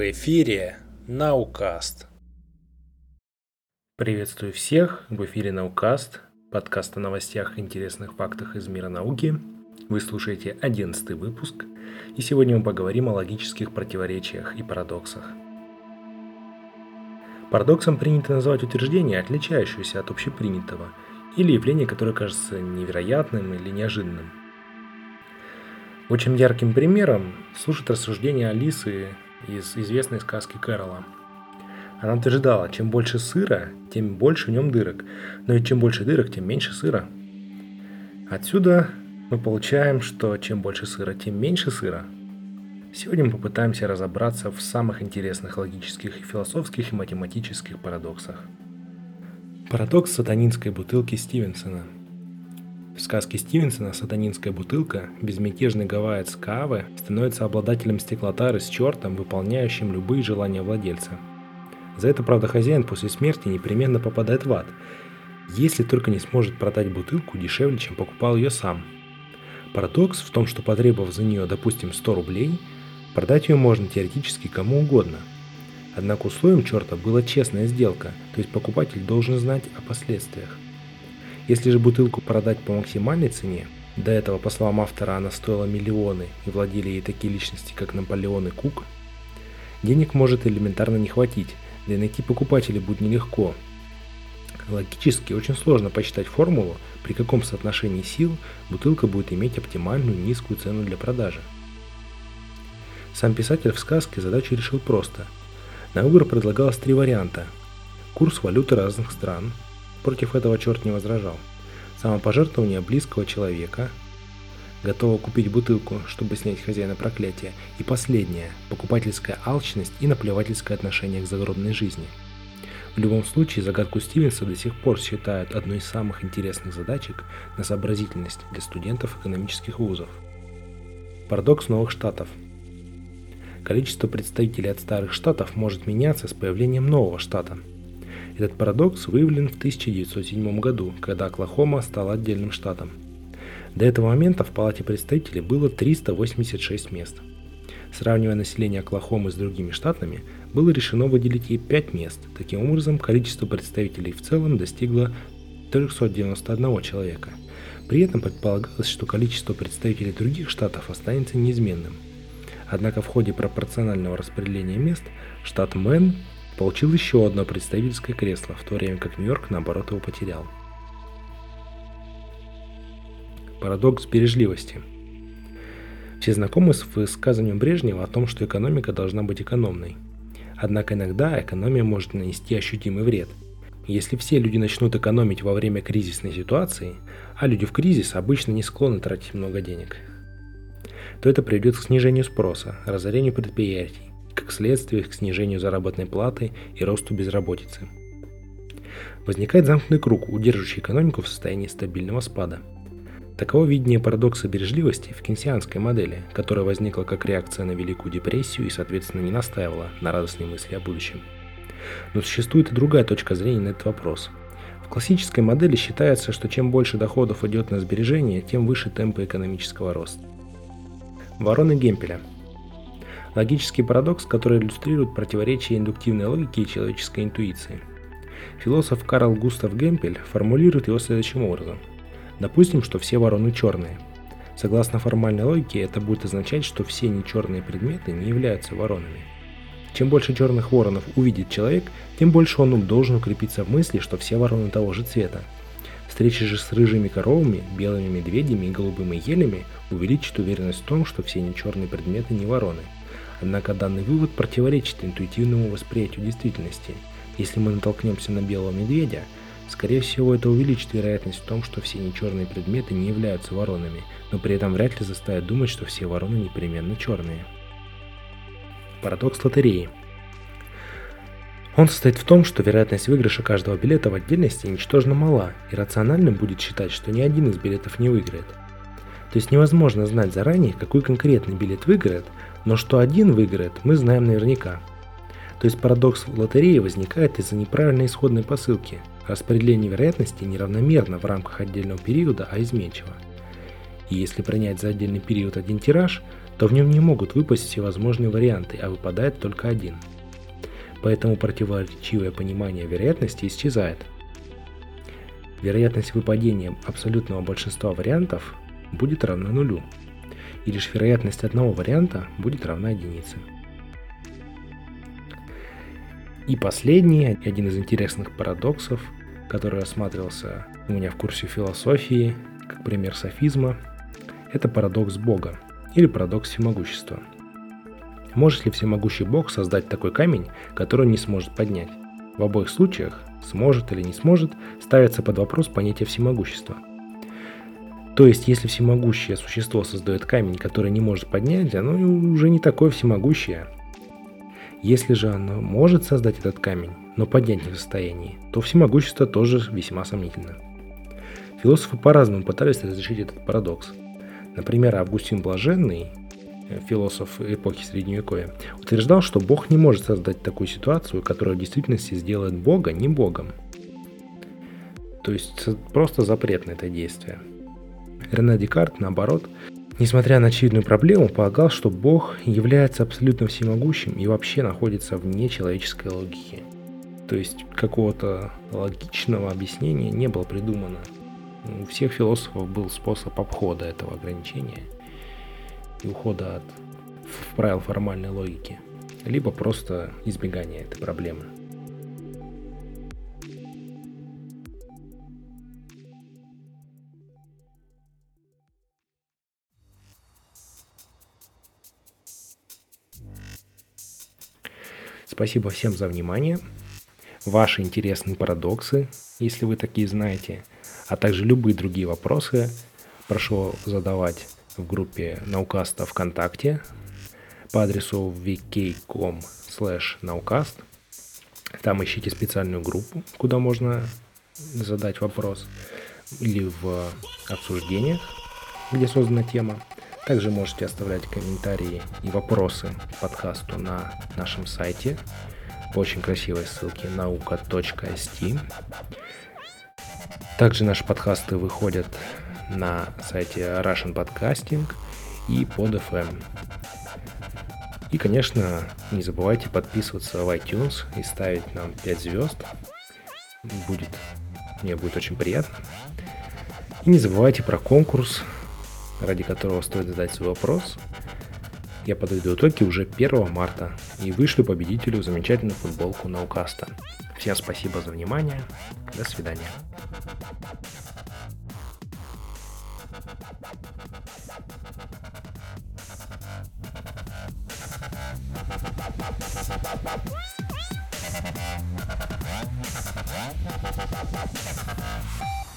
В эфире Наукаст. Приветствую всех, в эфире Наукаст, подкаст о новостях и интересных фактах из мира науки. Вы слушаете 11 выпуск, и сегодня мы поговорим о логических противоречиях и парадоксах. Парадоксом принято называть утверждение, отличающееся от общепринятого, или явление, которое кажется невероятным или неожиданным. Очень ярким примером служит рассуждение Алисы из известной сказки Кэрола. Она утверждала, чем больше сыра, тем больше в нем дырок. Но ведь чем больше дырок, тем меньше сыра. Отсюда мы получаем, что чем больше сыра, тем меньше сыра. Сегодня мы попытаемся разобраться в самых интересных логических и философских и математических парадоксах. Парадокс сатанинской бутылки Стивенсона – в сказке Стивенсона сатанинская бутылка, безмятежный гавайец Кавы, становится обладателем стеклотары с чертом, выполняющим любые желания владельца. За это, правда, хозяин после смерти непременно попадает в ад, если только не сможет продать бутылку дешевле, чем покупал ее сам. Парадокс в том, что потребовав за нее, допустим, 100 рублей, продать ее можно теоретически кому угодно. Однако условием черта была честная сделка, то есть покупатель должен знать о последствиях – если же бутылку продать по максимальной цене, до этого, по словам автора, она стоила миллионы и владели ей такие личности, как Наполеон и Кук, денег может элементарно не хватить, да и найти покупателя будет нелегко. Логически очень сложно посчитать формулу, при каком соотношении сил бутылка будет иметь оптимальную низкую цену для продажи. Сам писатель в сказке задачу решил просто. На выбор предлагалось три варианта. Курс валюты разных стран – Против этого черт не возражал. Самопожертвование близкого человека, готового купить бутылку, чтобы снять хозяина проклятия, и последнее – покупательская алчность и наплевательское отношение к загробной жизни. В любом случае, загадку Стивенса до сих пор считают одной из самых интересных задачек на сообразительность для студентов экономических вузов. Парадокс новых штатов. Количество представителей от старых штатов может меняться с появлением нового штата – этот парадокс выявлен в 1907 году, когда Оклахома стала отдельным штатом. До этого момента в Палате представителей было 386 мест. Сравнивая население Оклахомы с другими штатами, было решено выделить ей 5 мест. Таким образом, количество представителей в целом достигло 391 человека. При этом предполагалось, что количество представителей других штатов останется неизменным. Однако в ходе пропорционального распределения мест штат Мэн получил еще одно представительское кресло, в то время как Нью-Йорк, наоборот, его потерял. Парадокс бережливости. Все знакомы с высказыванием Брежнева о том, что экономика должна быть экономной. Однако иногда экономия может нанести ощутимый вред. Если все люди начнут экономить во время кризисной ситуации, а люди в кризис обычно не склонны тратить много денег, то это приведет к снижению спроса, разорению предприятий, как следствие к снижению заработной платы и росту безработицы. Возникает замкнутый круг, удерживающий экономику в состоянии стабильного спада. Таково видение парадокса бережливости в кейнсианской модели, которая возникла как реакция на Великую депрессию и, соответственно, не настаивала на радостной мысли о будущем. Но существует и другая точка зрения на этот вопрос. В классической модели считается, что чем больше доходов идет на сбережение, тем выше темпы экономического роста. Вороны Гемпеля – Логический парадокс, который иллюстрирует противоречие индуктивной логики и человеческой интуиции. Философ Карл Густав Гемпель формулирует его следующим образом. Допустим, что все вороны черные. Согласно формальной логике, это будет означать, что все нечерные предметы не являются воронами. Чем больше черных воронов увидит человек, тем больше он должен укрепиться в мысли, что все вороны того же цвета. Встреча же с рыжими коровами, белыми медведями и голубыми елями увеличит уверенность в том, что все нечерные предметы не вороны – Однако данный вывод противоречит интуитивному восприятию действительности. Если мы натолкнемся на белого медведя, скорее всего это увеличит вероятность в том, что все нечерные предметы не являются воронами, но при этом вряд ли заставит думать, что все вороны непременно черные. Парадокс лотереи. Он состоит в том, что вероятность выигрыша каждого билета в отдельности ничтожно мала, и рациональным будет считать, что ни один из билетов не выиграет. То есть невозможно знать заранее, какой конкретный билет выиграет, но что один выиграет, мы знаем наверняка. То есть парадокс лотереи возникает из-за неправильной исходной посылки. Распределение вероятности неравномерно в рамках отдельного периода, а изменчиво. И если принять за отдельный период один тираж, то в нем не могут выпасть всевозможные варианты, а выпадает только один. Поэтому противоречивое понимание вероятности исчезает. Вероятность выпадения абсолютного большинства вариантов будет равна нулю, и лишь вероятность одного варианта будет равна единице. И последний, один из интересных парадоксов, который рассматривался у меня в курсе философии, как пример софизма, это парадокс Бога или парадокс всемогущества. Может ли всемогущий Бог создать такой камень, который он не сможет поднять? В обоих случаях, сможет или не сможет, ставится под вопрос понятие всемогущества. То есть, если всемогущее существо создает камень, который не может поднять, оно уже не такое всемогущее. Если же оно может создать этот камень, но поднять не в состоянии, то всемогущество тоже весьма сомнительно. Философы по-разному пытались разрешить этот парадокс. Например, Августин Блаженный, э, философ эпохи Средневековья, утверждал, что Бог не может создать такую ситуацию, которая в действительности сделает Бога не Богом. То есть просто запрет на это действие. Рене Декарт, наоборот, несмотря на очевидную проблему, полагал, что Бог является абсолютно всемогущим и вообще находится вне человеческой логики. То есть какого-то логичного объяснения не было придумано. У всех философов был способ обхода этого ограничения и ухода от правил формальной логики, либо просто избегания этой проблемы. Спасибо всем за внимание. Ваши интересные парадоксы, если вы такие знаете – а также любые другие вопросы прошу задавать в группе Наукаста ВКонтакте по адресу vk.com naukast. Там ищите специальную группу, куда можно задать вопрос, или в обсуждениях, где создана тема. Также можете оставлять комментарии и вопросы к подкасту на нашем сайте по очень красивой ссылке nauka.st. Также наши подкасты выходят на сайте Russian Podcasting и под FM. И, конечно, не забывайте подписываться в iTunes и ставить нам 5 звезд. Будет, мне будет очень приятно. И не забывайте про конкурс, ради которого стоит задать свой вопрос. Я подведу итоги уже 1 марта и вышлю победителю замечательную футболку на Укаста. Всем спасибо за внимание. До свидания. You.